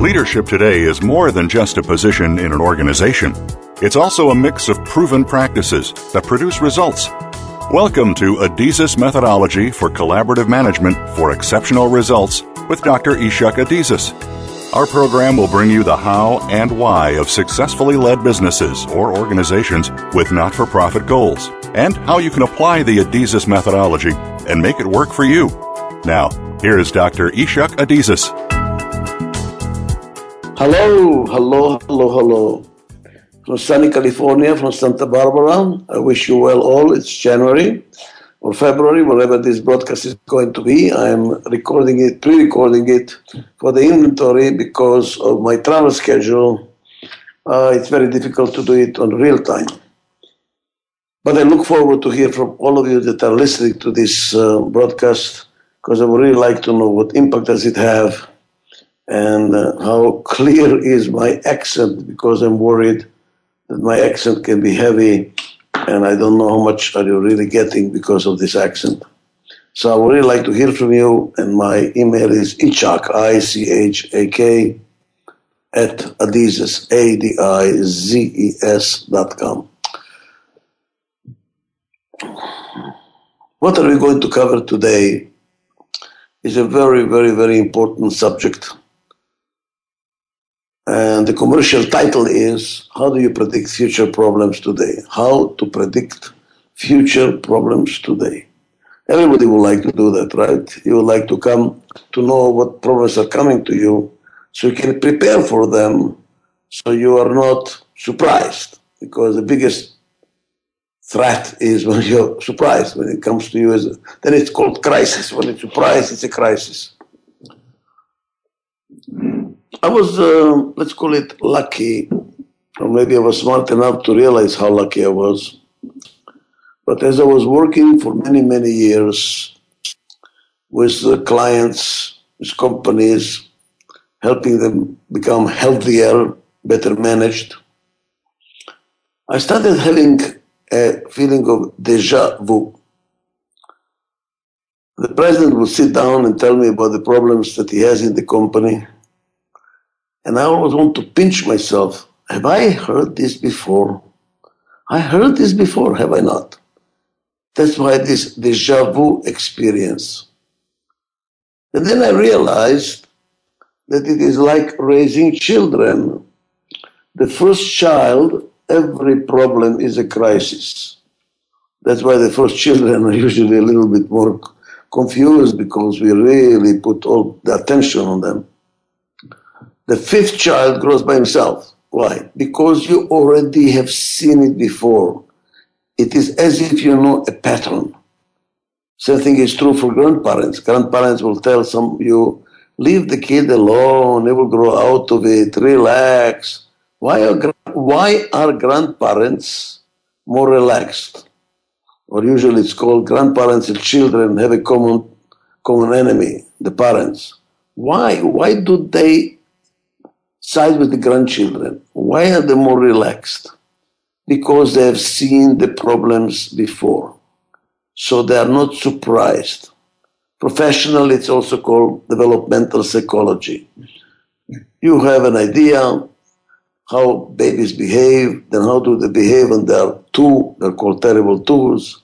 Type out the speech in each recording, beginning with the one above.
Leadership today is more than just a position in an organization. It's also a mix of proven practices that produce results. Welcome to Adizes Methodology for Collaborative Management for Exceptional Results with Dr. Ichak Adizes. Our program will bring you the how and why of successfully led businesses or organizations with not for profit goals, and how you can apply the Adizes methodology and make it work for you. Now, here is Dr. Ichak Adizes. Hello, hello, hello, hello. From sunny California, from Santa Barbara. I wish you well all. It's January or February, wherever this broadcast is going to be. I am recording it, pre recording it for the inventory because of my travel schedule. Uh, it's very difficult to do it on real time. But I look forward to hear from all of you that are listening to this uh, broadcast because I would really like to know what impact does it have and uh, how clear is my accent because I'm worried that my accent can be heavy and I don't know how much are you really getting because of this accent. So I would really like to hear from you and my email is ichak, I-C-H-A-K at adizes, A-D-I-Z-E-S dot com. What are we going to cover today is a very, very, very important subject and the commercial title is How Do You Predict Future Problems Today? How to Predict Future Problems Today. Everybody would like to do that, right? You would like to come to know what problems are coming to you so you can prepare for them so you are not surprised. Because the biggest threat is when you're surprised, when it comes to you, as then it's called crisis. When it's surprise, it's a crisis. I was, uh, let's call it lucky, or maybe I was smart enough to realize how lucky I was. But as I was working for many, many years with uh, clients, with companies, helping them become healthier, better managed, I started having a feeling of deja vu. The president would sit down and tell me about the problems that he has in the company and I always want to pinch myself. Have I heard this before? I heard this before, have I not? That's why this deja vu experience. And then I realized that it is like raising children. The first child, every problem is a crisis. That's why the first children are usually a little bit more confused because we really put all the attention on them. The fifth child grows by himself. Why? Because you already have seen it before. It is as if you know a pattern. Same thing is true for grandparents. Grandparents will tell some you, leave the kid alone, he will grow out of it, relax. Why are, why are grandparents more relaxed? Or usually it's called grandparents and children have a common, common enemy, the parents. Why? Why do they side with the grandchildren. Why are they more relaxed? Because they have seen the problems before. So they are not surprised. Professionally, it's also called developmental psychology. You have an idea how babies behave, then how do they behave when they're two, they're called terrible twos,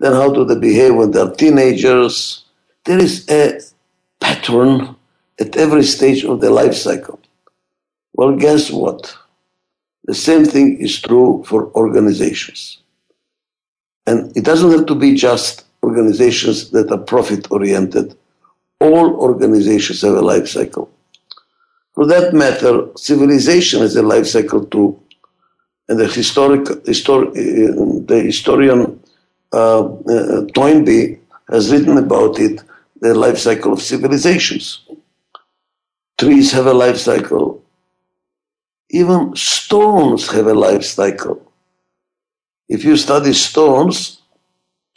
then how do they behave when they're teenagers. There is a pattern at every stage of the life cycle. Well, guess what? The same thing is true for organizations. And it doesn't have to be just organizations that are profit oriented. All organizations have a life cycle. For that matter, civilization has a life cycle too. and the historic, histor- uh, the historian uh, uh, Toynbee has written about it, the life cycle of civilizations. Trees have a life cycle. Even stones have a life cycle. If you study stones,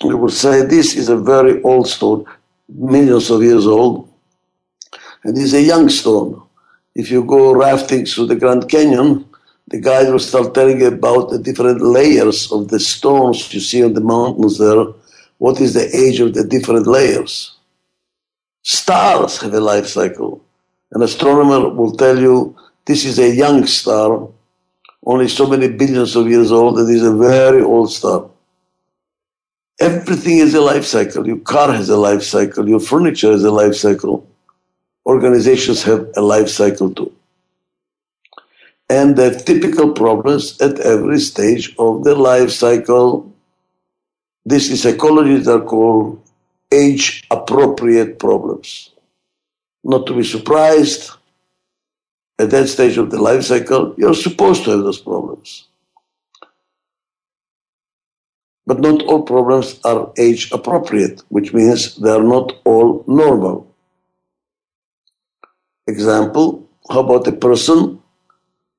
you will say this is a very old stone, millions of years old, and this is a young stone. If you go rafting through the Grand Canyon, the guide will start telling you about the different layers of the stones you see on the mountains there. What is the age of the different layers? Stars have a life cycle. An astronomer will tell you this is a young star, only so many billions of years old, and is a very old star. Everything is a life cycle. Your car has a life cycle. Your furniture has a life cycle. Organizations have a life cycle too. And they have typical problems at every stage of the life cycle. This is psychology that are called age appropriate problems. Not to be surprised, at that stage of the life cycle, you're supposed to have those problems. But not all problems are age appropriate, which means they are not all normal. Example, how about a person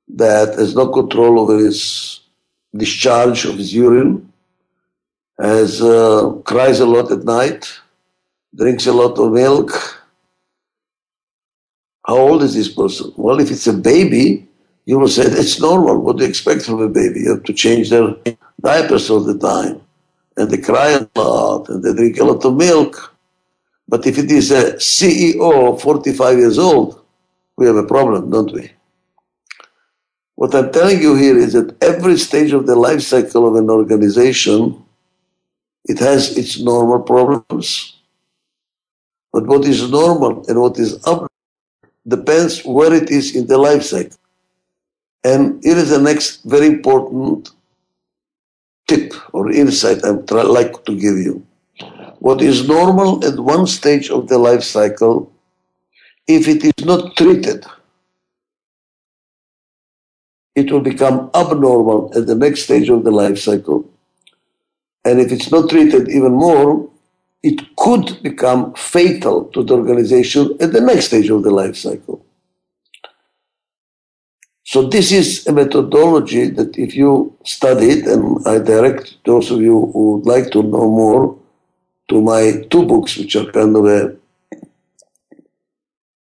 that has no control over his discharge of his urine, has uh, cries a lot at night, drinks a lot of milk. How old is this person? Well, if it's a baby, you will say that's normal. What do you expect from a baby? You have to change their diapers all the time, and they cry a lot, and they drink a lot of milk. But if it is a CEO, 45 years old, we have a problem, don't we? What I'm telling you here is that every stage of the life cycle of an organization, it has its normal problems. But what is normal and what is up depends where it is in the life cycle. And here is the next very important tip or insight I'd like to give you. What is normal at one stage of the life cycle, if it is not treated, it will become abnormal at the next stage of the life cycle. And if it's not treated even more, it could become fatal to the organization at the next stage of the life cycle. So this is a methodology that if you study it, and I direct those of you who would like to know more to my two books, which are kind of a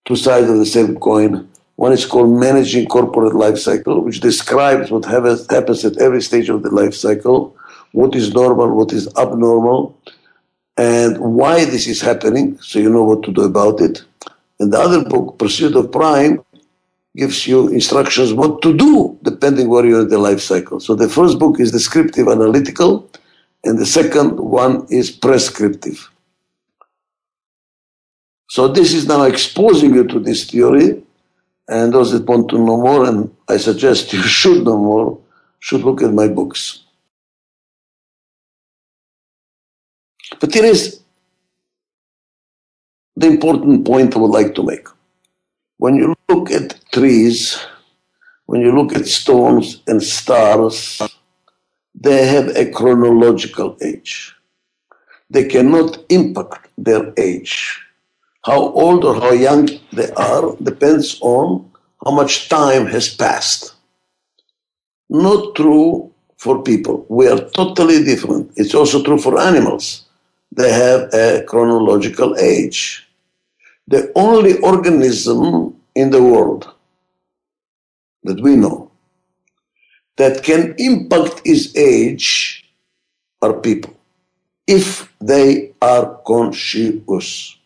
two sides of the same coin. One is called Managing Corporate Life Cycle, which describes what happens at every stage of the life cycle, what is normal, what is abnormal, and why this is happening, so you know what to do about it. And the other book, Pursuit of Prime, gives you instructions what to do depending where you're in the life cycle. So the first book is descriptive analytical, and the second one is prescriptive. So this is now exposing you to this theory, and those that want to know more, and I suggest you should know more, should look at my books. But here is the important point I would like to make. When you look at trees, when you look at stones and stars, they have a chronological age. They cannot impact their age. How old or how young they are depends on how much time has passed. Not true for people. We are totally different. It's also true for animals they have a chronological age. The only organism in the world that we know that can impact its age are people if they are conscious.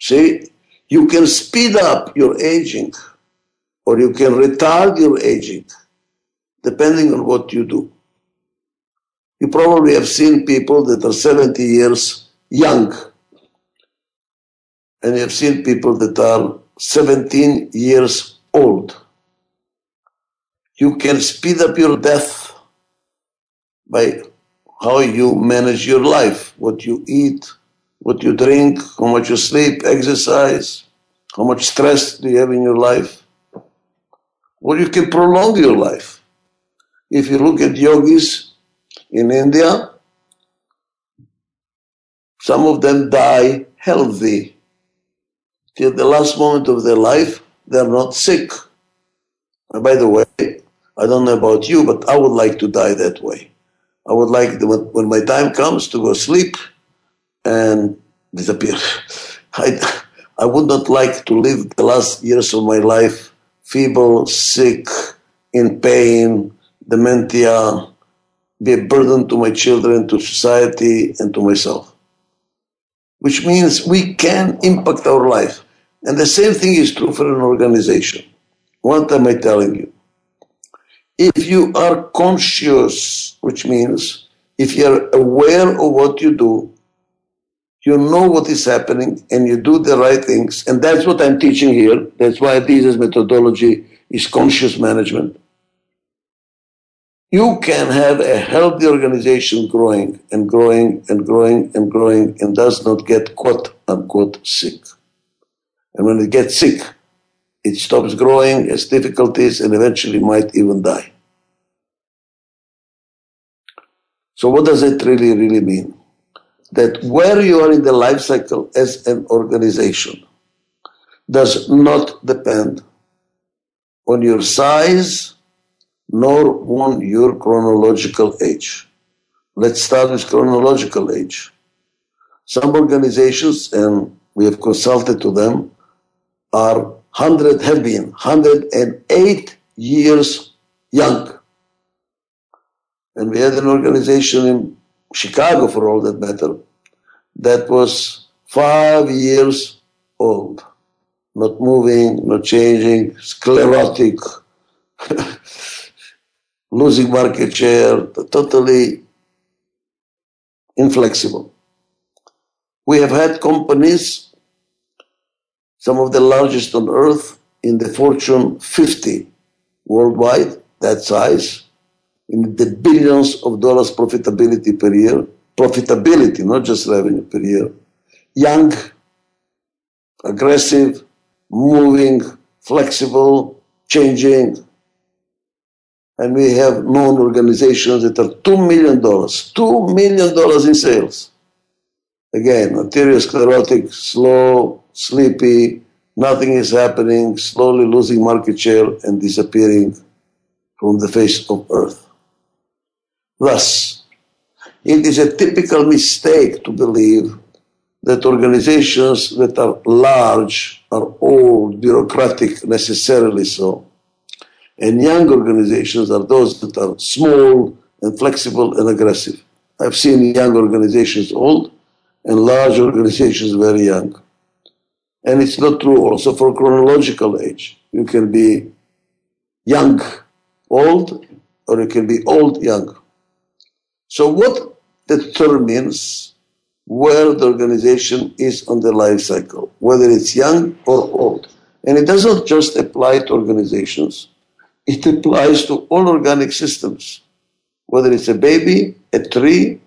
See, you can speed up your aging or you can retard your aging depending on what you do. You probably have seen people that are 70 years young, and you have seen people that are 17 years old. You can speed up your death by how you manage your life, what you eat, what you drink, how much you sleep, exercise, how much stress do you have in your life. Or you can prolong your life. If you look at yogis in India, some of them die healthy. Till the last moment of their life, they're not sick. And by the way, I don't know about you, but I would like to die that way. I would like, when my time comes, to go sleep and disappear. I, I would not like to live the last years of my life feeble, sick, in pain, dementia, be a burden to my children, to society, and to myself. Which means we can impact our life. And the same thing is true for an organization. What am I telling you? If you are conscious, which means if you are aware of what you do, you know what is happening and you do the right things. And that's what I'm teaching here. That's why this methodology is conscious management. You can have a healthy organization growing and growing and growing and growing and does not get quote unquote sick. And when it gets sick, it stops growing, has difficulties, and eventually might even die. So, what does it really, really mean? That where you are in the life cycle as an organization does not depend on your size nor on your chronological age. Let's start with chronological age. Some organizations, and we have consulted to them, are 100 have been 108 years young. And we had an organization in Chicago, for all that matter, that was five years old, not moving, not changing, sclerotic, losing market share, totally inflexible. We have had companies some of the largest on earth in the Fortune 50 worldwide, that size, in the billions of dollars profitability per year, profitability, not just revenue per year, young, aggressive, moving, flexible, changing. And we have known organizations that are $2 million, $2 million in sales. Again, arteriosclerotic, slow, sleepy, nothing is happening, slowly losing market share and disappearing from the face of earth. Thus, it is a typical mistake to believe that organizations that are large are all bureaucratic, necessarily so. And young organizations are those that are small and flexible and aggressive. I've seen young organizations old and large organizations very young. And it's not true also for chronological age. You can be young, old, or you can be old, young. So what determines where the organization is on the life cycle, whether it's young or old? And it doesn't just apply to organizations. It applies to all organic systems, whether it's a baby, a tree,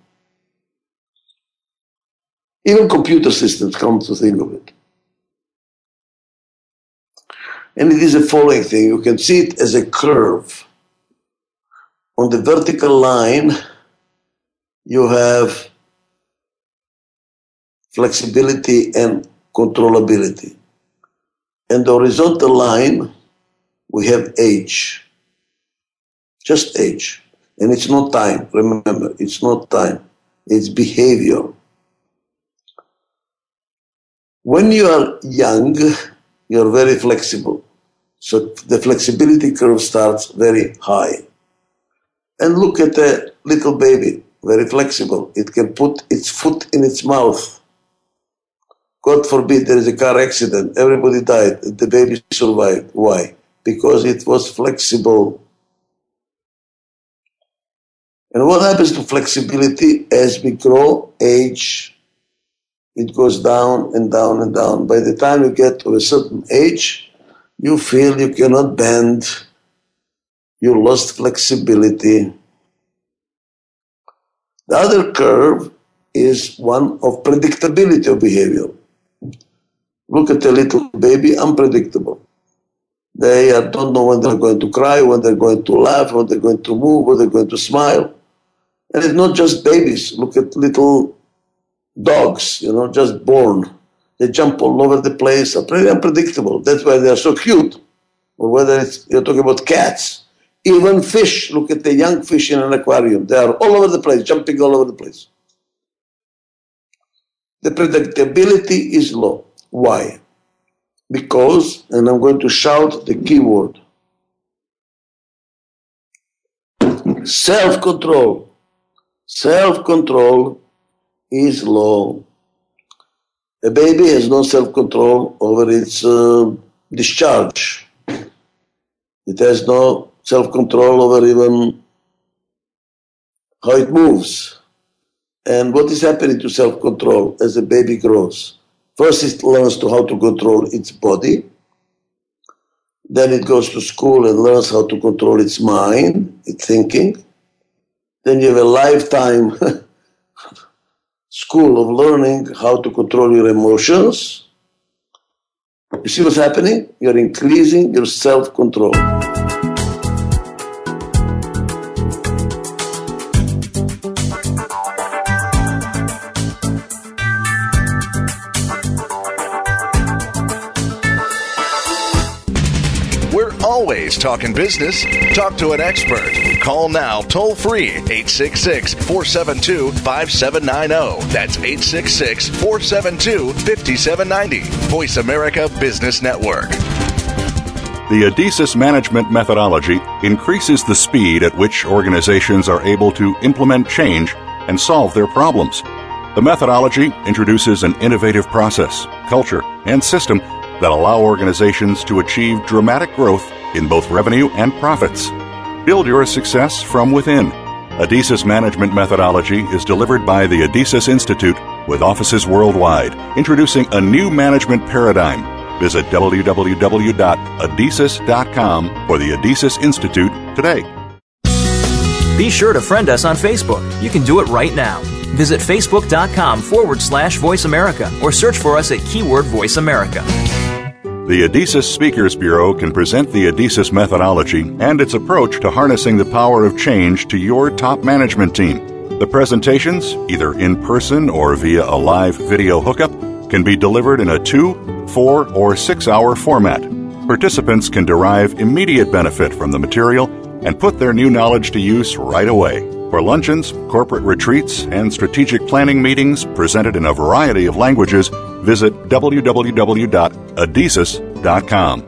even computer systems come to think of it. And it is a following thing. You can see it as a curve. On the vertical line, you have flexibility and controllability. And the horizontal line, we have age. Just age. And it's not time. Remember, it's not time. It's behavior. When you are young, you're very flexible. So the flexibility curve starts very high. And look at a little baby, very flexible. It can put its foot in its mouth. God forbid there is a car accident, everybody died, the baby survived. Why? Because it was flexible. And what happens to flexibility as we grow, age, it goes down and down and down. By the time you get to a certain age, you feel you cannot bend, you lost flexibility. The other curve is one of predictability of behavior. Look at a little baby, unpredictable. They don't know when they're going to cry, when they're going to laugh, when they're going to move, when they're going to smile. And it's not just babies. Look at little dogs, you know, just born. They jump all over the place, are pretty unpredictable. That's why they're so cute. Or whether it's, you're talking about cats. Even fish, look at the young fish in an aquarium. They are all over the place, jumping all over the place. The predictability is low. Why? Because, and I'm going to shout the key word self control. Self control is low. A baby has no self control over its uh, discharge. It has no self control over even how it moves. And what is happening to self control as a baby grows? First, it learns to how to control its body. Then it goes to school and learns how to control its mind, its thinking. Then you have a lifetime school of learning how to control your emotions. You see what's happening? You're increasing your self control. Always talking business. Talk to an expert. Call now toll free 866 472 5790. That's 866 472 5790. Voice America Business Network. The ADIZES management methodology increases the speed at which organizations are able to implement change and solve their problems. The methodology introduces an innovative process, culture, and system that allow organizations to achieve dramatic growth in both revenue and profits. Build your success from within. Adizes Management Methodology is delivered by the Adizes Institute with offices worldwide, introducing a new management paradigm. Visit www.adizes.com for the Adizes Institute today. Be sure to friend us on Facebook. You can do it right now. Visit facebook.com forward slash voice America or search for us at keyword voice America. The Adizes Speakers Bureau can present the Adizes methodology and its approach to harnessing the power of change to your top management team. The presentations, either in person or via a live video hookup, can be delivered in a two, four, or six hour format. Participants can derive immediate benefit from the material and put their new knowledge to use right away. For luncheons, corporate retreats, and strategic planning meetings presented in a variety of languages, visit www.adizes.com.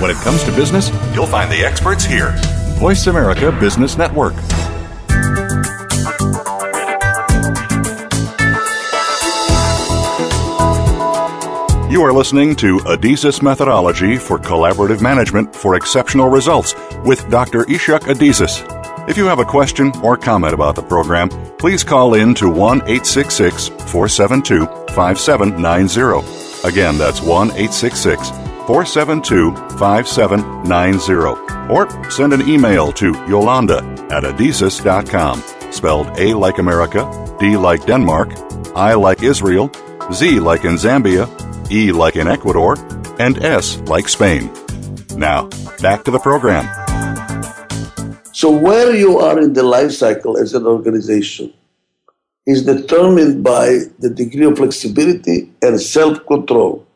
When it comes to business, you'll find the experts here. Voice America Business Network. You are listening to Adizes Methodology for Collaborative Management for Exceptional Results with Dr. Ichak Adizes. If you have a question or comment about the program, please call in to 1 866 472 5790. Again, that's 1 866 472 5790. Or send an email to Yolanda at adizes.com, spelled A like America, D like Denmark, I like Israel, Z like in Zambia, E like in Ecuador, and S like Spain. Now, back to the program. So, where you are in the life cycle as an organization is determined by the degree of flexibility and self control.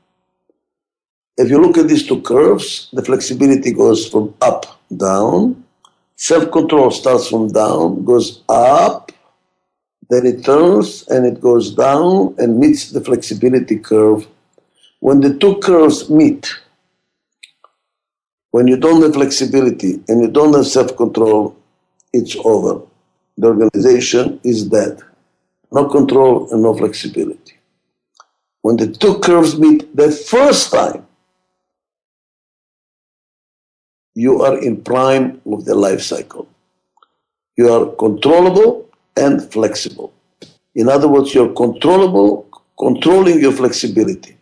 If you look at these two curves, the flexibility goes from up, down. Self control starts from down, goes up, then it turns and it goes down and meets the flexibility curve. When the two curves meet, when you don't have flexibility and you don't have self control, it's over. The organization is dead. No control and no flexibility. When the two curves meet the first time, you are in prime of the life cycle. You are controllable and flexible. In other words, you're controllable, controlling your flexibility.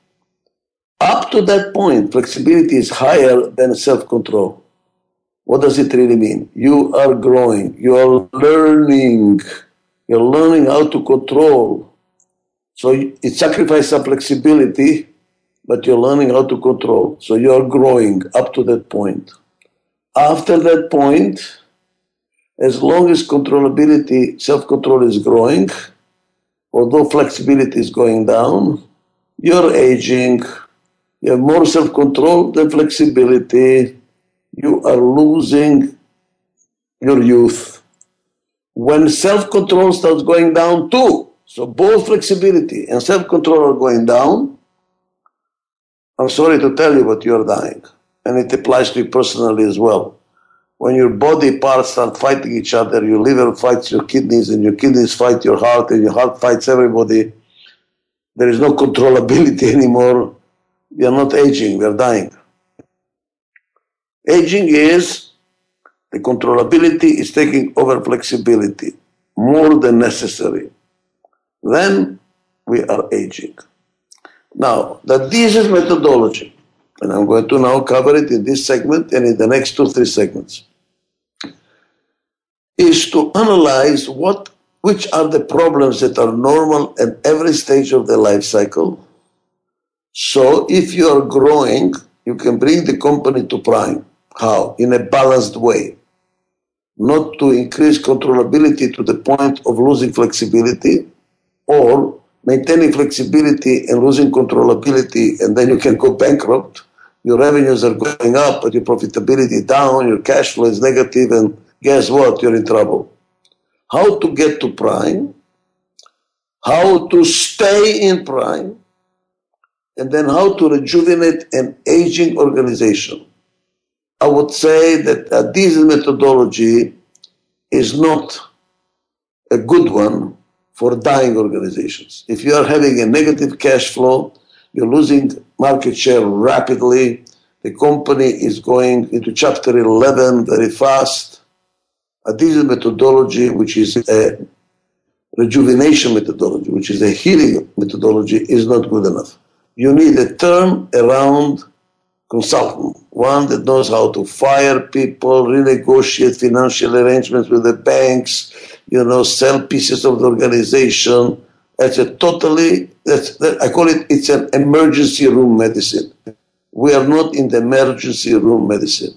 Up to that point, flexibility is higher than self control. What does it really mean? You are growing, you are learning, you're learning how to control. So it sacrifices some flexibility but you're learning how to control. So you're growing up to that point. After that point, as long as controllability, self control is growing, although flexibility is going down, you're aging, you have more self control than flexibility, you are losing your youth. When self control starts going down too, so both flexibility and self control are going down, I'm sorry to tell you, but you're dying. And it applies to you personally as well. When your body parts start fighting each other, your liver fights your kidneys, and your kidneys fight your heart, and your heart fights everybody. There is no controllability anymore. We are not aging, we are dying. Aging is the controllability is taking over flexibility more than necessary. Then we are aging. Now, that this is methodology, and I'm going to now cover it in this segment and in the next two, three segments, is to analyze what, which are the problems that are normal at every stage of the life cycle. So if you are growing, you can bring the company to prime. How? In a balanced way. Not to increase controllability to the point of losing flexibility or maintaining flexibility and losing controllability, and then you can go bankrupt. Your revenues are going up, but your profitability down, your cash flow is negative, and guess what? You're in trouble. How to get to prime, how to stay in prime, and then how to rejuvenate an aging organization. I would say that uh, this methodology is not a good one for dying organizations. If you are having a negative cash flow, you're losing market share rapidly, the company is going into chapter 11 very fast. Adizes methodology, which is a rejuvenation methodology, which is a healing methodology, is not good enough. You need a turnaround consultant, one that knows how to fire people, renegotiate financial arrangements with the banks, you know, sell pieces of the organization. That's a totally, that's, that, I call it, it's an emergency room medicine. We are not in the emergency room medicine.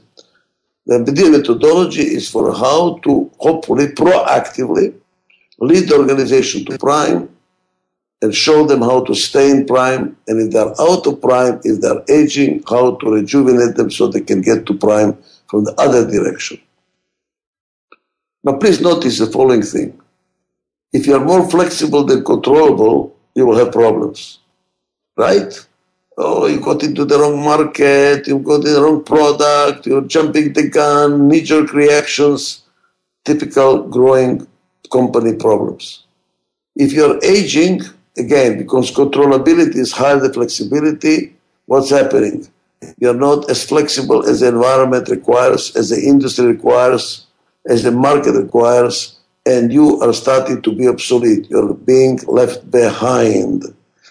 The methodology is for how to hopefully proactively lead the organization to prime and show them how to stay in prime. And if they're out of prime, if they're aging, how to rejuvenate them so they can get to prime from the other direction. Now, please notice the following thing. If you are more flexible than controllable, you will have problems. Right? Oh, you got into the wrong market, you got the wrong product, you're jumping the gun, knee jerk reactions, typical growing company problems. If you're aging, again, because controllability is higher than flexibility, what's happening? You're not as flexible as the environment requires, as the industry requires, as the market requires, and you are starting to be obsolete. You're being left behind.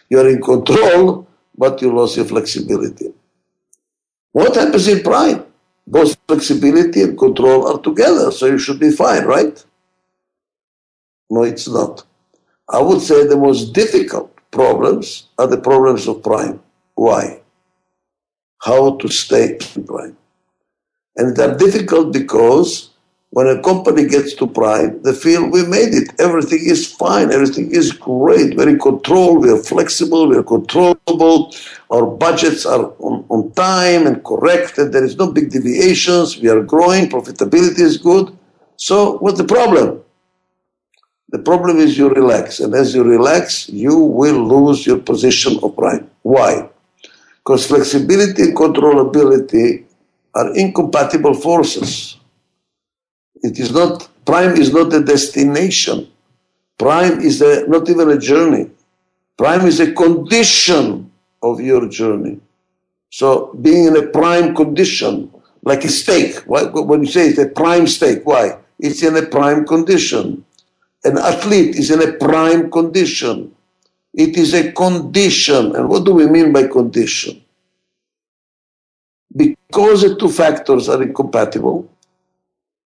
You're in control, but you lost your flexibility. What happens in prime? Both flexibility and control are together, so you should be fine, right? No, it's not. I would say the most difficult problems are the problems of prime. Why? How to stay in prime. And they're difficult because when a company gets to prime, they feel we made it. Everything is fine. Everything is great. Very controlled. We are flexible. We are controllable. Our budgets are on, on time and corrected. There is no big deviations. We are growing. Profitability is good. So what's the problem? The problem is you relax. And as you relax, you will lose your position of prime. Why? Because flexibility and controllability are incompatible forces. It is not, prime is not a destination. Prime is a, not even a journey. Prime is a condition of your journey. So being in a prime condition, like a steak, when you say it's a prime steak, why? It's in a prime condition. An athlete is in a prime condition. It is a condition. And what do we mean by condition? Because the two factors are incompatible,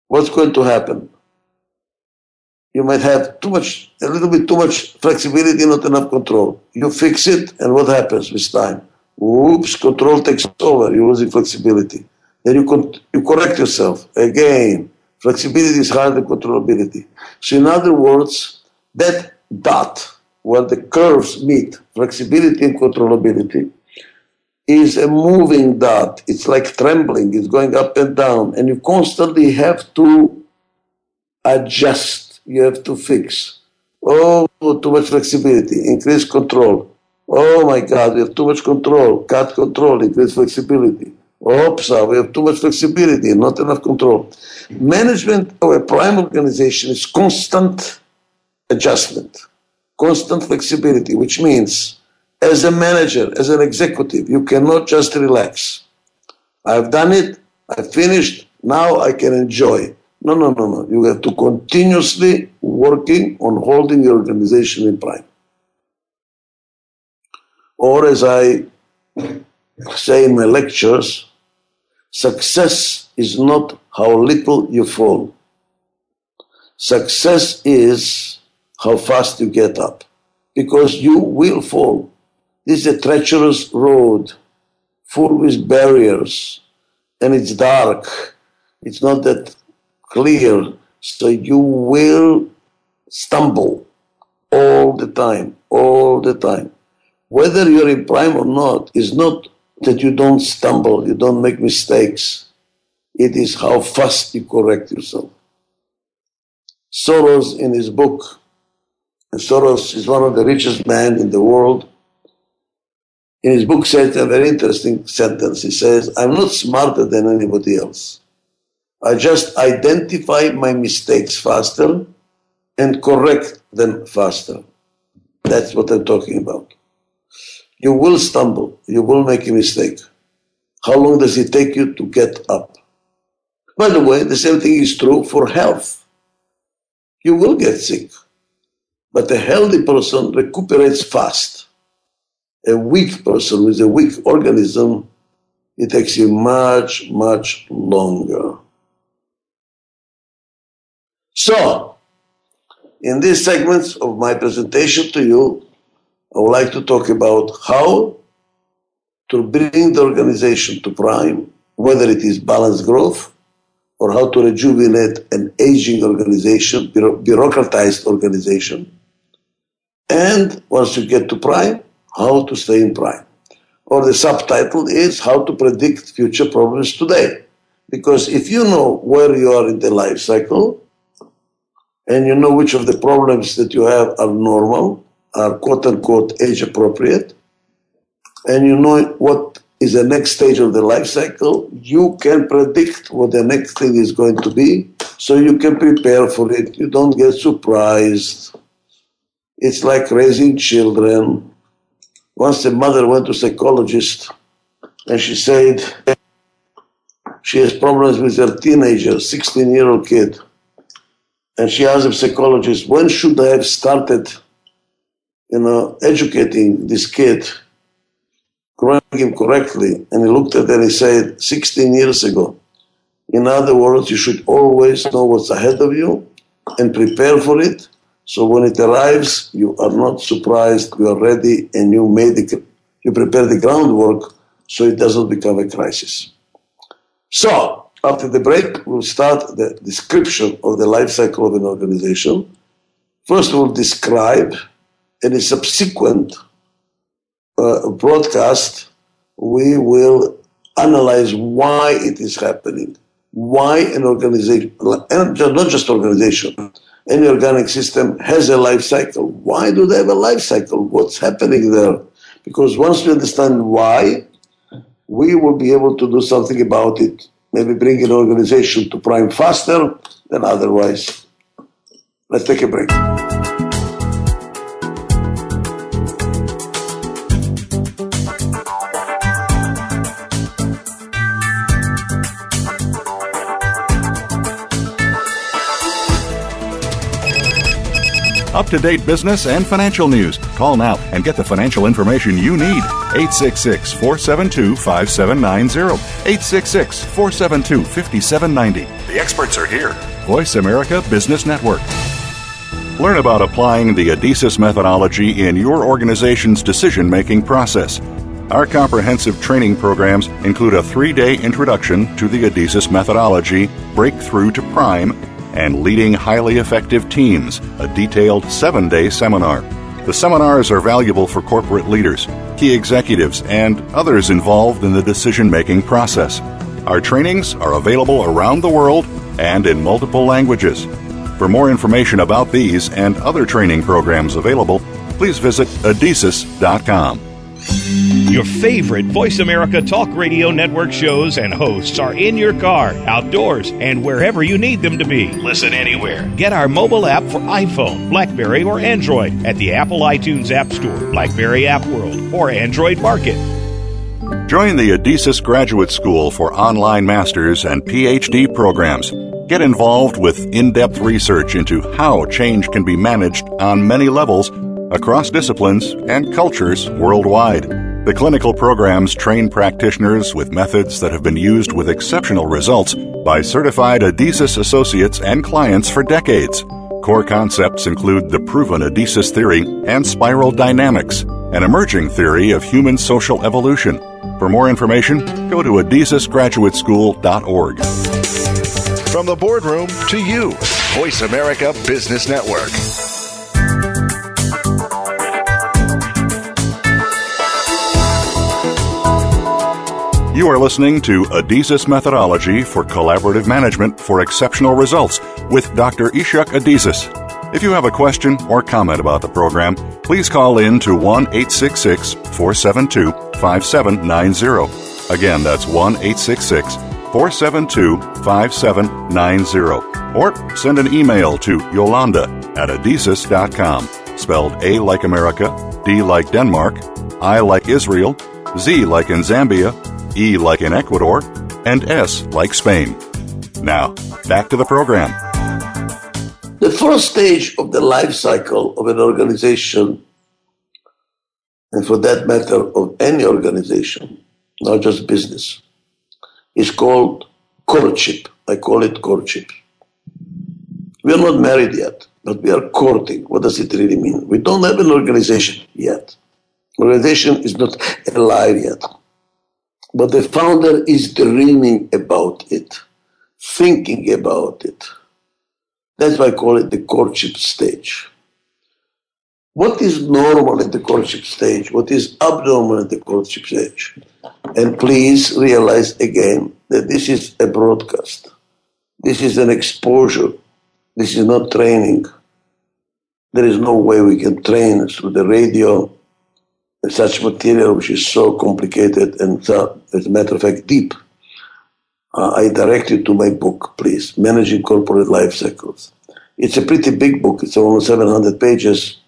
what's going to happen? You might have too much, a little bit too much flexibility, not enough control. You fix it, and what happens with time? Oops, control takes over. You're losing flexibility. Then you, con- you correct yourself. Again, flexibility is higher than controllability. So, in other words, that dot where the curves meet, flexibility and controllability, is a moving dot. It's like trembling, it's going up and down, and you constantly have to adjust, you have to fix. Oh, too much flexibility, increase control. Oh my God, we have too much control, cut control, increase flexibility. Oops, uh, we have too much flexibility, not enough control. Management of a prime organization is constant adjustment, constant flexibility, which means as a manager, as an executive, you cannot just relax. I've done it, I've finished, now I can enjoy. No, no, no, no. You have to continuously working on holding your organization in prime. Or as I say in my lectures, success is not how little you fall. Success is how fast you get up. Because you will fall. This is a treacherous road full with barriers and it's dark. It's not that clear. So you will stumble all the time, all the time. Whether you're in prime or not is not that you don't stumble, you don't make mistakes. It is how fast you correct yourself. Soros in his book, and Soros is one of the richest men in the world, in his book says a very interesting sentence. He says, I'm not smarter than anybody else. I just identify my mistakes faster and correct them faster. That's what I'm talking about. You will stumble. You will make a mistake. How long does it take you to get up? By the way, the same thing is true for health. You will get sick, but a healthy person recuperates fast a weak person with a weak organism, it takes you much, much longer. So, in these segments of my presentation to you, I would like to talk about how to bring the organization to prime, whether it is balanced growth or how to rejuvenate an aging organization, bureaucratized organization. And once you get to prime, how to stay in prime. Or the subtitle is How to Predict Future Problems Today. Because if you know where you are in the life cycle, and you know which of the problems that you have are normal, are quote unquote age appropriate, and you know what is the next stage of the life cycle, you can predict what the next thing is going to be, so you can prepare for it. You don't get surprised. It's like raising children. Once the mother went to psychologist and she said she has problems with her teenager, 16 year old kid. And she asked the psychologist, when should I have started, you know, educating this kid, growing him correctly? And he looked at it and he said, 16 years ago. In other words, you should always know what's ahead of you and prepare for it so when it arrives, you are not surprised, you are ready, and you made the, you prepare the groundwork so it doesn't become a crisis. So after the break, we'll start the description of the life cycle of an organization. First, we'll describe, and a subsequent uh, broadcast, we will analyze why it is happening, why an organization, and not just organization, any organic system has a life cycle. Why do they have a life cycle? What's happening there? Because once we understand why, we will be able to do something about it. Maybe bring an organization to prime faster than otherwise. Let's take a break. Up to date business and financial news. Call now and get the financial information you need. 866 472 5790. 866 472 5790. The experts are here. Voice America Business Network. Learn about applying the ADIZES methodology in your organization's decision making process. Our comprehensive training programs include a three day introduction to the ADIZES methodology, Breakthrough to Prime, and Leading Highly Effective Teams, a detailed seven day seminar. The seminars are valuable for corporate leaders, key executives, and others involved in the decision making process. Our trainings are available around the world and in multiple languages. For more information about these and other training programs available, please visit adizes.com. Your favorite Voice America Talk Radio Network shows and hosts are in your car, outdoors, and wherever you need them to be. Listen anywhere. Get our mobile app for iPhone, Blackberry, or Android at the Apple iTunes App Store, Blackberry App World, or Android Market. Join the Adizes Graduate School for online masters and PhD programs. Get involved with in depth research into how change can be managed on many levels across disciplines and cultures worldwide. The clinical programs train practitioners with methods that have been used with exceptional results by certified Adizes associates and clients for decades. Core concepts include the proven Adizes theory and spiral dynamics, an emerging theory of human social evolution. For more information, go to adizesgraduateschool.org. From the boardroom to you, Voice America Business Network. You are listening to Adizes Methodology for Collaborative Management for Exceptional Results with Dr. Ichak Adizes. If you have a question or comment about the program, please call in to 1 866 472 5790. Again, that's 1 866 472 5790. Or send an email to Yolanda at adizes.com, spelled A like America, D like Denmark, I like Israel, Z like in Zambia, E like in Ecuador, and S like Spain. Now, back to the program. The first stage of the life cycle of an organization, and for that matter, of any organization, not just business, is called courtship. I call it courtship. We are not married yet, but we are courting. What does it really mean? We don't have an organization yet. Organization is not alive yet. But the founder is dreaming about it, thinking about it. That's why I call it the courtship stage. What is normal at the courtship stage? What is abnormal at the courtship stage? And please realize again that this is a broadcast. This is an exposure. This is not training. There is no way we can train through the radio such material which is so complicated and, uh, as a matter of fact, deep. Uh, I direct you to my book, please, Managing Corporate Life Cycles. It's a pretty big book. It's almost 700 pages,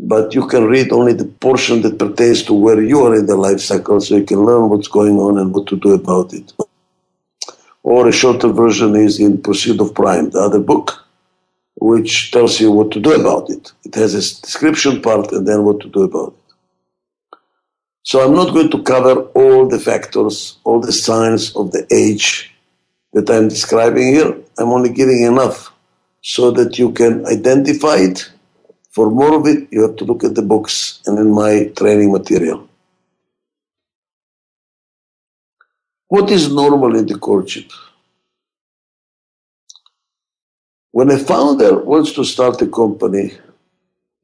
but you can read only the portion that pertains to where you are in the life cycle so you can learn what's going on and what to do about it. Or a shorter version is in Pursuit of Prime, the other book, which tells you what to do about it. It has a description part and then what to do about it. So I'm not going to cover all the factors, all the signs of the age that I'm describing here. I'm only giving enough so that you can identify it. For more of it, you have to look at the books and in my training material. What is normal in the courtship? When a founder wants to start a company,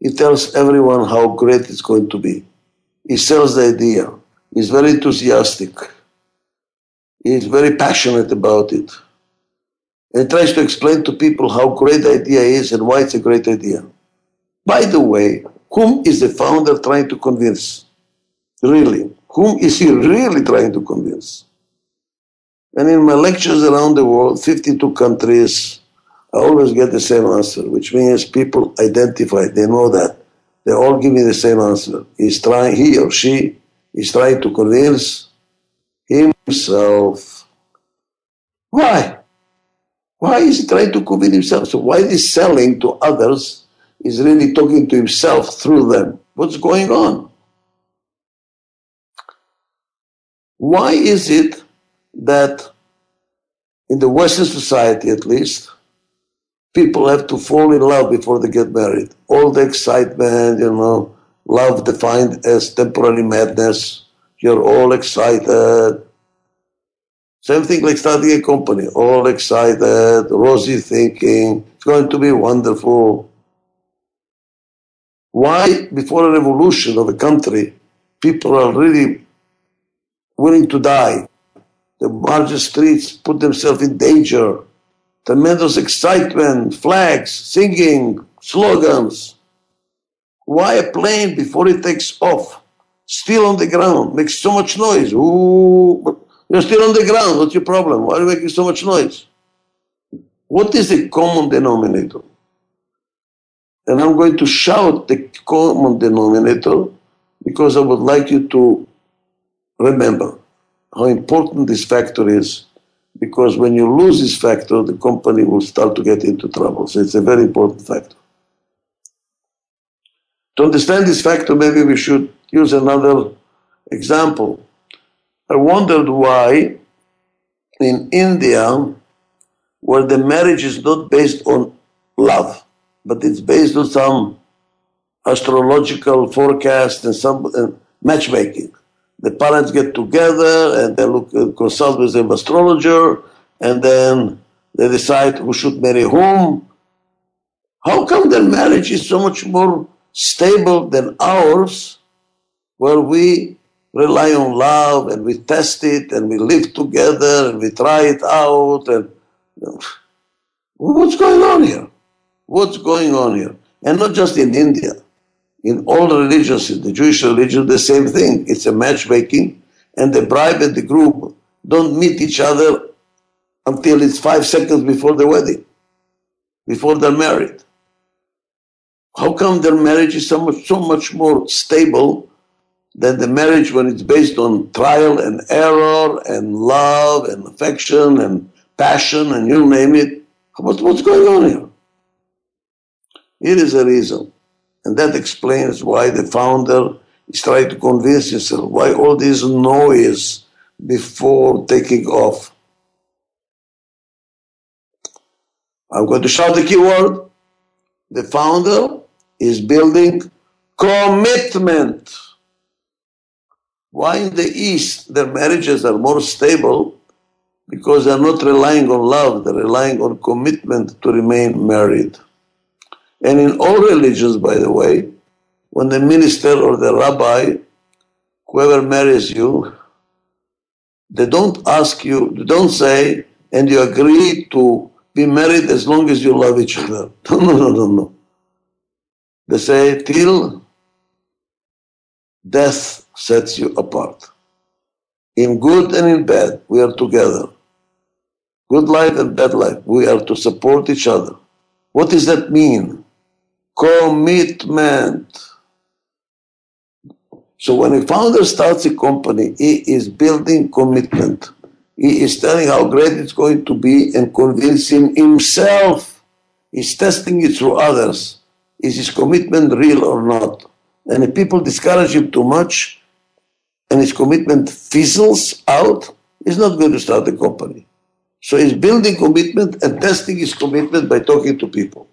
he tells everyone how great it's going to be. He sells the idea. He's very enthusiastic. He's very passionate about it. And he tries to explain to people how great the idea is and why it's a great idea. By the way, whom is the founder trying to convince? Really? Whom is he really trying to convince? And in my lectures around the world, 52 countries, I always get the same answer, which means people identify, they know that. They all give me the same answer. He's trying, he or she is trying to convince himself. Why? Why is he trying to convince himself? So why is selling to others is really talking to himself through them? What's going on? Why is it that in the Western society at least, people have to fall in love before they get married. All the excitement, you know, love defined as temporary madness, You're all excited. Same thing like starting a company, all excited, rosy thinking, it's going to be wonderful. Why, before a revolution of a country, people are really willing to die? The margin streets put themselves in danger. Tremendous excitement, flags, singing, slogans. Why a plane before it takes off, still on the ground, makes so much noise? Ooh, you're still on the ground. What's your problem? Why are you making so much noise? What is the common denominator? And I'm going to shout the common denominator because I would like you to remember how important this factor is. Because when you lose this factor, the company will start to get into trouble. So it's a very important factor. To understand this factor, maybe we should use another example. I wondered why in India, where the marriage is not based on love, but it's based on some astrological forecast and some uh, matchmaking. The parents get together and they look uh, consult with an astrologer, and then they decide who should marry whom. How come their marriage is so much more stable than ours, where we rely on love and we test it and we live together and we try it out and what's going on here? What's going on here? And not just in India. In all religions, in the Jewish religion, the same thing. It's a matchmaking, and the bride and the groom don't meet each other until it's five seconds before the wedding, before they're married. How come their marriage is so much, so much more stable than the marriage when it's based on trial and error and love and affection and passion and you name it? What, what's going on here? Here is a reason. And that explains why the founder is trying to convince himself why all this noise before taking off. I'm going to shout the keyword. The founder is building commitment. Why in the East their marriages are more stable? Because they're not relying on love, they're relying on commitment to remain married. And in all religions, by the way, when the minister or the rabbi, whoever marries you, they don't ask you, they don't say, and you agree to be married as long as you love each other. No, no, no, no, no. They say, till death sets you apart. In good and in bad, we are together. Good life and bad life, we are to support each other. What does that mean? Commitment. So when a founder starts a company, he is building commitment. He is telling how great it's going to be and convincing himself. He's testing it through others. Is his commitment real or not? And if people discourage him too much and his commitment fizzles out, he's not going to start a company. So he's building commitment and testing his commitment by talking to people.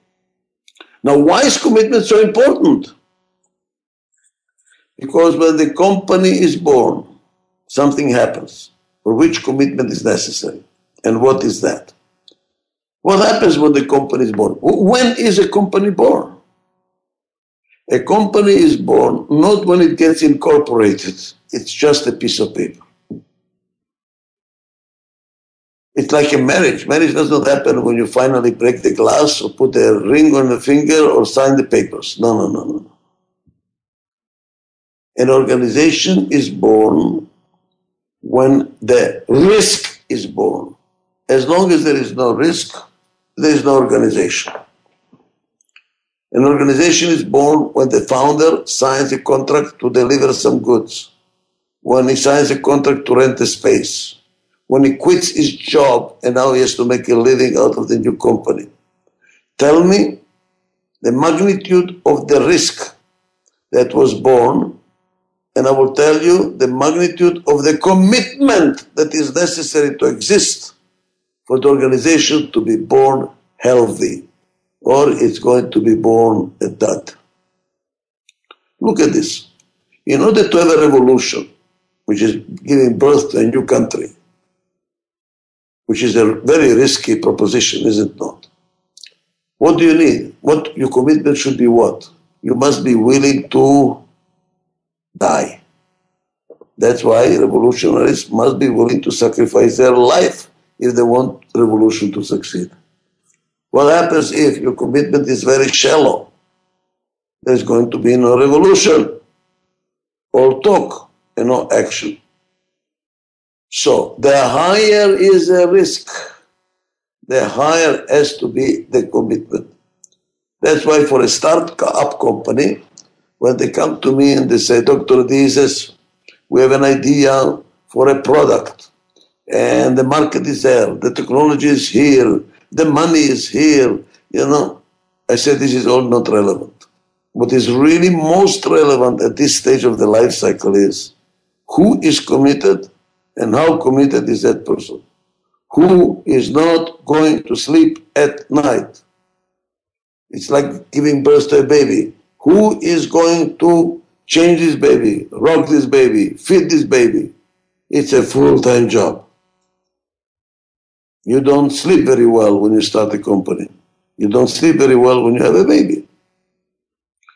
Now, why is commitment so important? Because when the company is born, something happens for which commitment is necessary. And what is that? What happens when the company is born? When is a company born? A company is born not when it gets incorporated, it's just a piece of paper. It's like a marriage. Marriage does not happen when you finally break the glass or put a ring on the finger or sign the papers. No, no, no, no. An organization is born when the risk is born. As long as there is no risk, there is no organization. An organization is born when the founder signs a contract to deliver some goods, when he signs a contract to rent a space, when he quits his job and now he has to make a living out of the new company. Tell me the magnitude of the risk that was born, and I will tell you the magnitude of the commitment that is necessary to exist for the organization to be born healthy or it's going to be born a dud. Look at this. In order to have a revolution, which is giving birth to a new country, which is a very risky proposition, is it not? What do you need? What your commitment should be what? You must be willing to die. That's why revolutionaries must be willing to sacrifice their life if they want revolution to succeed. What happens if your commitment is very shallow? There's going to be no revolution, all talk and no action. So the higher is the risk, the higher has to be the commitment. That's why for a start-up company, when they come to me and they say, Dr. Adizes, we have an idea for a product and the market is there, the technology is here, the money is here, you know. I said this is all not relevant. What is really most relevant at this stage of the life cycle is who is committed and how committed is that person. Who is not going to sleep at night. It's like giving birth to a baby. Who is going to change this baby, rock this baby, feed this baby? It's a full time job. You don't sleep very well when you start a company. You don't sleep very well when you have a baby.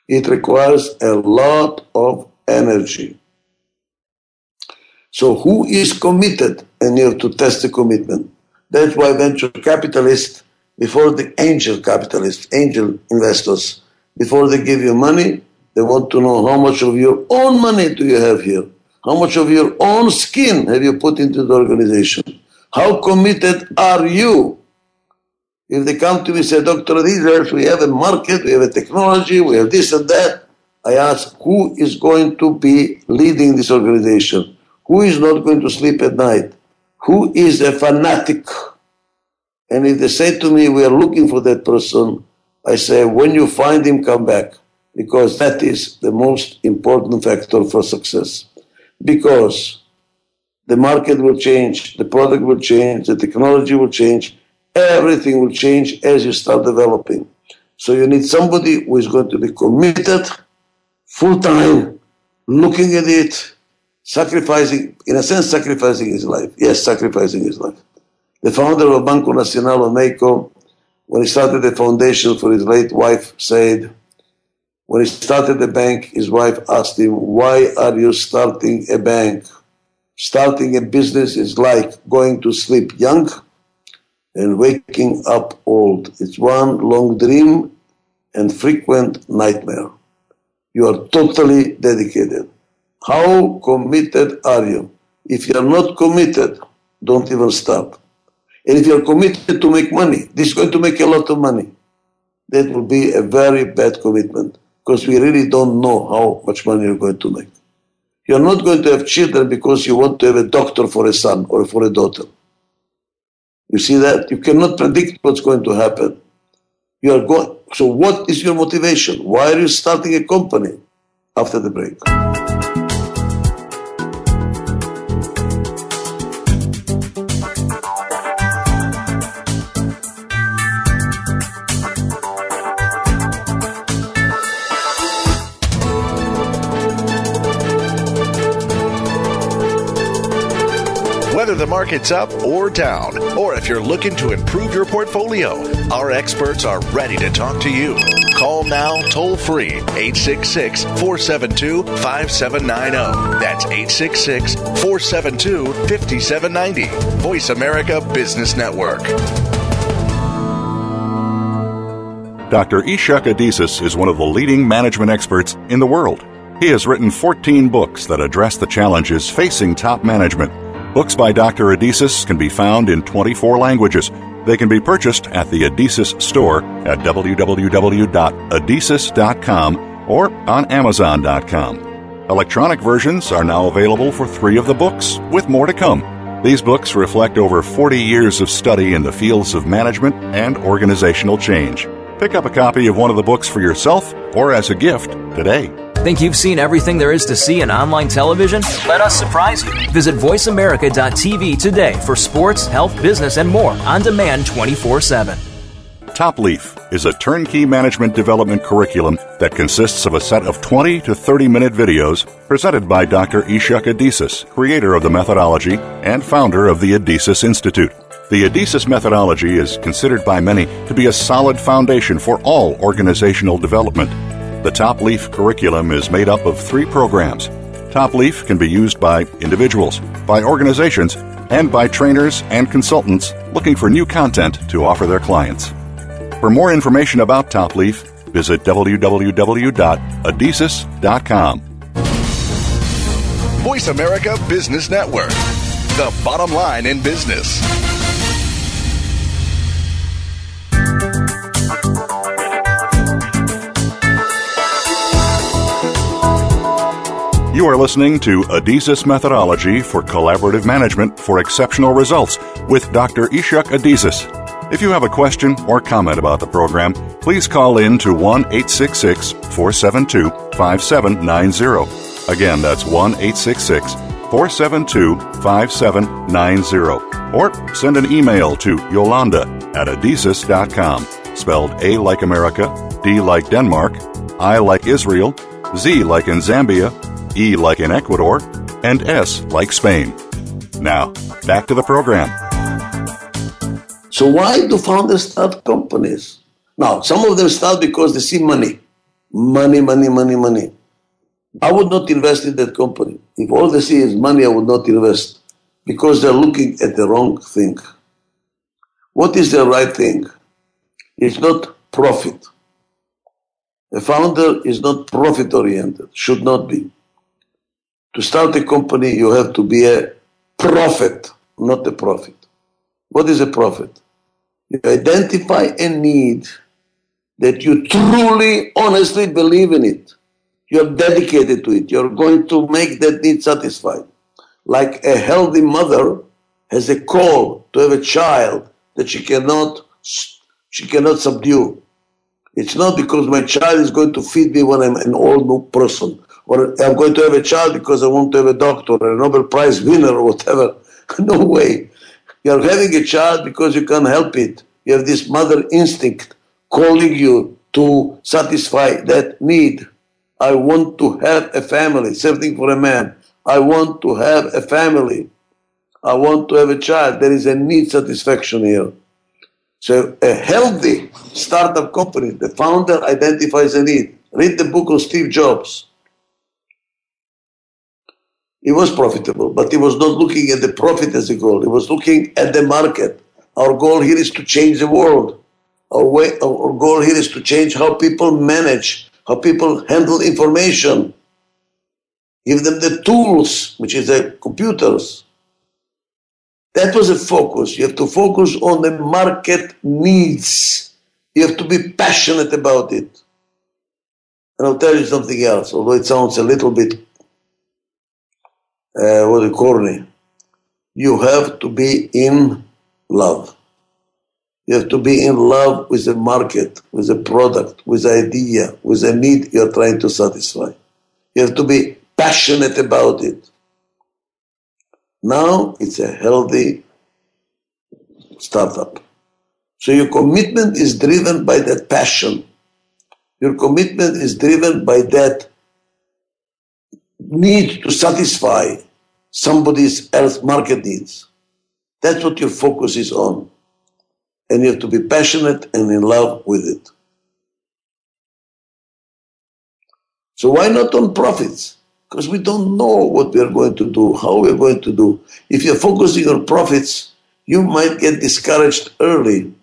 It requires a lot of energy. So who is committed? And you have to test the commitment. That's why venture capitalists, before the angel capitalists, angel investors, before they give you money, they want to know how much of your own money do you have here? How much of your own skin have you put into the organization? How committed are you? If they come to me and say, Dr. Adizes, we have a market, we have a technology, we have this and that, I ask, who is going to be leading this organization? Who is not going to sleep at night? Who is a fanatic? And if they say to me, we are looking for that person, I say, when you find him, come back. Because that is the most important factor for success. Because the market will change, the product will change, the technology will change, everything will change as you start developing. So you need somebody who is going to be committed, full time, looking at it, sacrificing, in a sense, sacrificing his life. Yes, sacrificing his life. The founder of Banco Nacional of Mexico, when he started the foundation for his late wife, said, when he started the bank, his wife asked him, Why are you starting a bank? Starting a business is like going to sleep young and waking up old. It's one long dream and frequent nightmare. You are totally dedicated. How committed are you? If you are not committed, don't even start. And if you are committed to make money, this is going to make a lot of money. That will be a very bad commitment because we really don't know how much money you're going to make. You're not going to have children because you want to have a doctor for a son or for a daughter. You see that? You cannot predict what's going to happen. You are going. So, what is your motivation? Why are you starting a company after the break? The market's up or down, or if you're looking to improve your portfolio, our experts are ready to talk to you. Call now toll free 866 472 5790. That's 866 472 5790. Voice America Business Network. Dr. Ichak Adizes is one of the leading management experts in the world. He has written 14 books that address the challenges facing top management Books by Dr. Adizes can be found in 24 languages. They can be purchased at the Adizes store at www.adizes.com or on amazon.com. Electronic versions are now available for three of the books, with more to come. These books reflect over 40 years of study in the fields of management and organizational change. Pick up a copy of one of the books for yourself or as a gift today. Think you've seen everything there is to see in online television? Let us surprise you. Visit VoiceAmerica.tv today for sports, health, business, and more on demand 24 7. Top Leaf is a turnkey management development curriculum that consists of a set of 20 to 30 minute videos presented by Dr. Ichak Adizes, creator of the methodology and founder of the Adizes Institute. The Adizes methodology is considered by many to be a solid foundation for all organizational development. The Top Leaf curriculum is made up of three programs. Top Leaf can be used by individuals, by organizations, and by trainers and consultants looking for new content to offer their clients. For more information about Top Leaf, visit www.adizes.com. Voice America Business Network, the bottom line in business. You are listening to Adizes Methodology for Collaborative Management for Exceptional Results with Dr. Ichak Adizes. If you have a question or comment about the program, please call in to 1 866 472 5790. Again, that's 1 866 472 5790. Or send an email to Yolanda at adizes.com, spelled A like America, D like Denmark, I like Israel, Z like in Zambia, E like in Ecuador, and S like Spain. Now, back to the program. So why do founders start companies? Now, some of them start because they see money. Money, money, money, money. I would not invest in that company. If all they see is money, I would not invest because they're looking at the wrong thing. What is the right thing? It's not profit. A founder is not profit oriented, should not be. To start a company, you have to be a prophet, not a profit. What is a prophet? You identify a need that you truly, honestly believe in it. You're dedicated to it. You're going to make that need satisfied. Like a healthy mother has a call to have a child that she cannot, she cannot subdue. It's not because my child is going to feed me when I'm an old person, or I'm going to have a child because I want to have a doctor or a Nobel Prize winner or whatever. no way. You're having a child because you can't help it. You have this mother instinct calling you to satisfy that need. I want to have a family, something for a man. I want to have a family. I want to have a child. There is a need satisfaction here. So a healthy startup company, the founder identifies a need. Read the book of Steve Jobs. He was profitable, but it was not looking at the profit as a goal. It was looking at the market. Our goal here is to change the world. Our, way, our goal here is to change how people manage, how people handle information. Give them the tools, which is the computers. That was a focus. You have to focus on the market needs. You have to be passionate about it. And I'll tell you something else, although it sounds a little bit uh, what a corny. You have to be in love. You have to be in love with the market, with the product, with the idea, with the need you're trying to satisfy. You have to be passionate about it. Now it's a healthy startup. So your commitment is driven by that passion. Your commitment is driven by that need to satisfy somebody's else market needs. That's what your focus is on. And you have to be passionate and in love with it. So why not on profits? Because we don't know what we are going to do, how we are going to do. If you're focusing on profits, you might get discouraged early,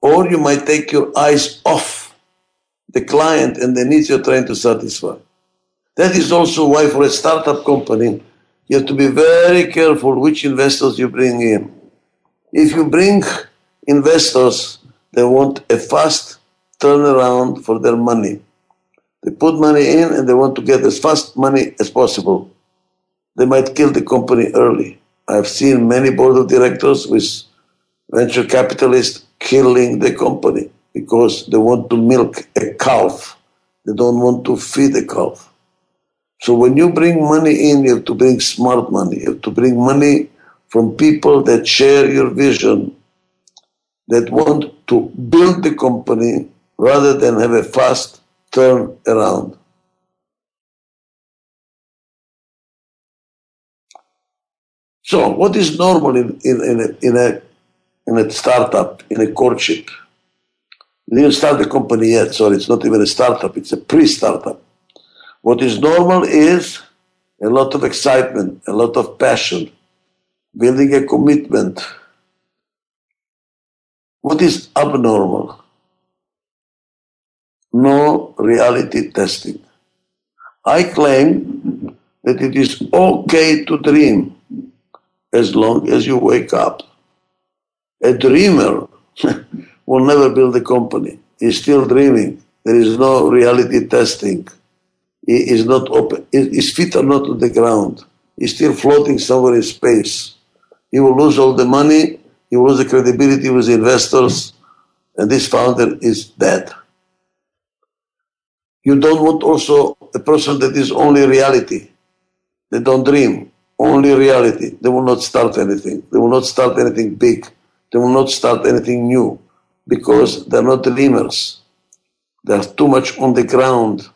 or you might take your eyes off the client and the needs you're trying to satisfy. That is also why for a startup company, you have to be very careful which investors you bring in. If you bring investors they want a fast turnaround for their money, they put money in and they want to get as fast money as possible. They might kill the company early. I've seen many board of directors with venture capitalists killing the company because they want to milk a calf. They don't want to feed a calf. So when you bring money in, you have to bring smart money. You have to bring money from people that share your vision. that want to build the company rather than have a fast turn around. So, what is normal in, in, in, a, in, a, in a startup, in a courtship? You didn't start the company yet, so it's not even a startup, it's a pre startup. What is normal is a lot of excitement, a lot of passion, building a commitment. What is abnormal? No reality testing. I claim that it is okay to dream as long as you wake up. A dreamer will never build a company. He's still dreaming. There is no reality testing. Is not open. His feet are not on the ground. He's still floating somewhere in space. He will lose all the money. He will lose the credibility with investors. And this founder is dead. You don't want also a person that is only reality. They don't dream. Only reality. They will not start anything. They will not start anything big. They will not start anything new because they're not dreamers. They're too much on the ground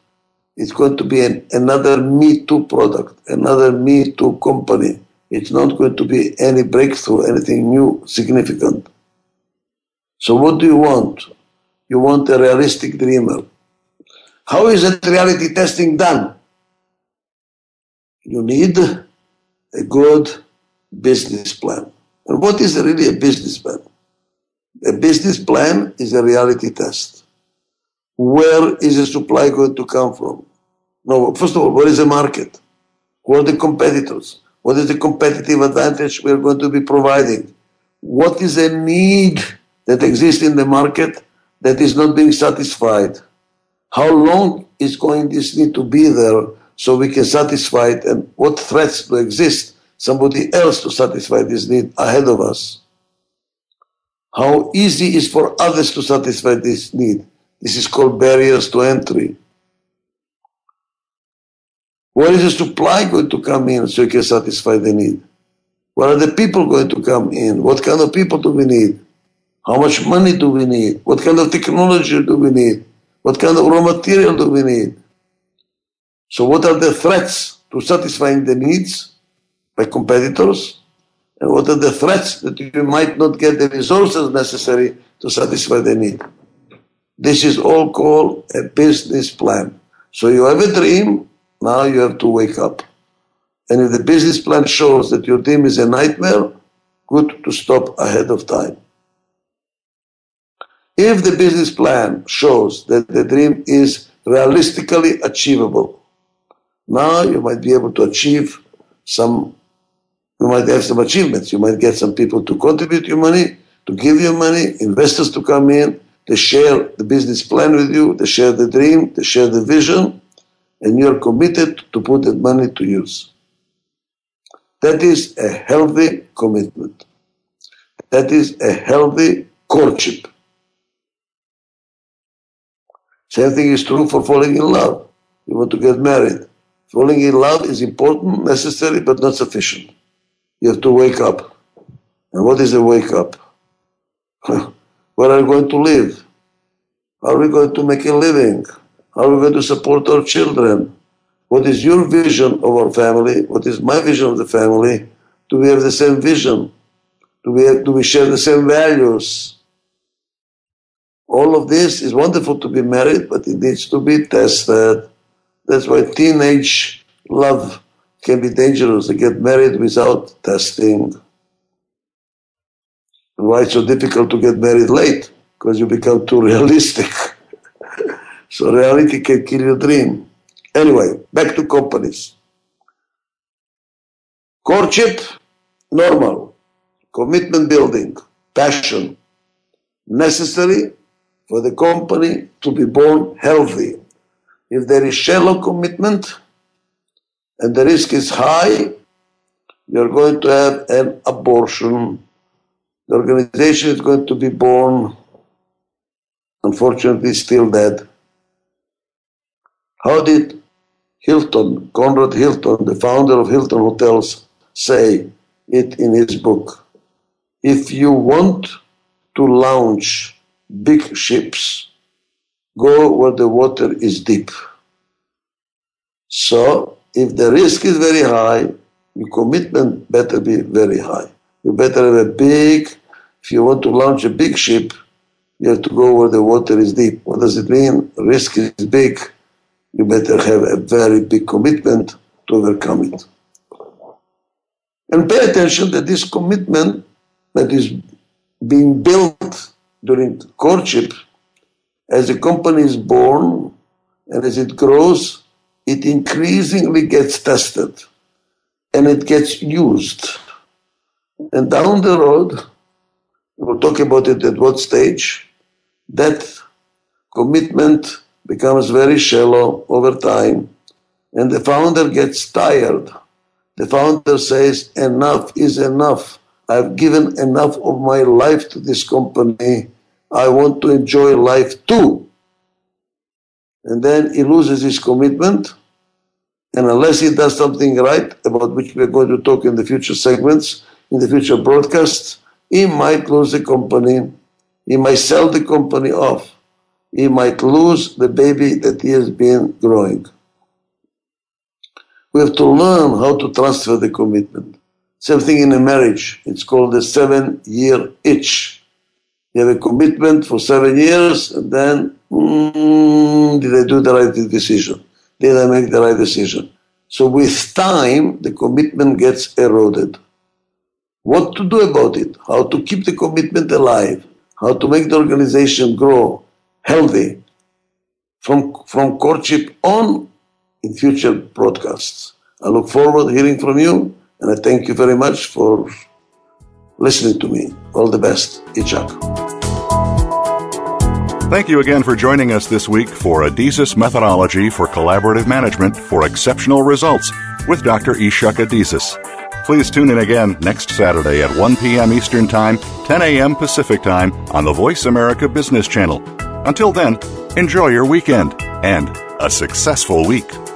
it's going to be an, another Me Too product, another Me Too company. It's not going to be any breakthrough, anything new, significant. So, what do you want? You want a realistic dreamer. How is that reality testing done? You need a good business plan. And what is really a business plan? A business plan is a reality test. Where is the supply going to come from? No, first of all, what is the market? Who are the competitors? What is the competitive advantage we are going to be providing? What is a need that exists in the market that is not being satisfied? How long is going this need to be there so we can satisfy it? And what threats do exist? Somebody else to satisfy this need ahead of us. How easy is for others to satisfy this need? This is called barriers to entry. Where is the supply going to come in so you can satisfy the need? Where are the people going to come in? What kind of people do we need? How much money do we need? What kind of technology do we need? What kind of raw material do we need? So, what are the threats to satisfying the needs by competitors? And what are the threats that you might not get the resources necessary to satisfy the need? This is all called a business plan. So, you have a dream, now you have to wake up. And if the business plan shows that your dream is a nightmare, good to stop ahead of time. If the business plan shows that the dream is realistically achievable, now you might be able to achieve some, you might have some achievements. You might get some people to contribute your money, to give you money, investors to come in, they share the business plan with you, they share the dream, they share the vision, and you're committed to put that money to use. That is a healthy commitment. That is a healthy courtship. Same thing is true for falling in love. You want to get married. Falling in love is important, necessary, but not sufficient. You have to wake up. And what is a wake up? Where are you going to live? How are we going to make a living? How are we going to support our children? What is your vision of our family? What is my vision of the family? Do we have the same vision? Do we, have, do we share the same values? All of this is wonderful to be married, but it needs to be tested. That's why teenage love can be dangerous. They get married without testing. Why it's so difficult to get married late? Because you become too realistic. So reality can kill your dream. Anyway, back to companies. Courtship, normal. Commitment building, passion, necessary for the company to be born healthy. If there is shallow commitment and the risk is high, you're going to have an abortion. The organization is going to be born, unfortunately, still dead. How did Hilton, Conrad Hilton, the founder of Hilton Hotels, say it in his book? If you want to launch big ships, go where the water is deep. So, if the risk is very high, your commitment better be very high. You better have a big, if you want to launch a big ship, you have to go where the water is deep. What does it mean? Risk is big. You better have a very big commitment to overcome it. And pay attention that this commitment that is being built during courtship, as a company is born and as it grows, it increasingly gets tested and it gets used. And down the road, we'll talk about it at what stage, that commitment becomes very shallow over time, and the founder gets tired. The founder says, Enough is enough. I've given enough of my life to this company. I want to enjoy life too. And then he loses his commitment. And unless he does something right, about which we're going to talk in the future segments, in the future broadcasts, he might lose the company. He might sell the company off. He might lose the baby that he has been growing. We have to learn how to transfer the commitment. Same thing in a marriage. It's called the seven year itch. You have a commitment for seven years, and then, mm, did I do the right decision? Did I make the right decision? So with time, the commitment gets eroded. What to do about it? How to keep the commitment alive? How to make the organization grow healthy from, from courtship on in future broadcasts. I look forward to hearing from you. And I thank you very much for listening to me. All the best. Ichak. Thank you again for joining us this week for Adizes Methodology for Collaborative Management for Exceptional Results with Dr. Ichak Adizes. Please tune in again next Saturday at 1 p.m. Eastern Time, 10 a.m. Pacific Time on the Voice America Business Channel. Until then, enjoy your weekend and a successful week.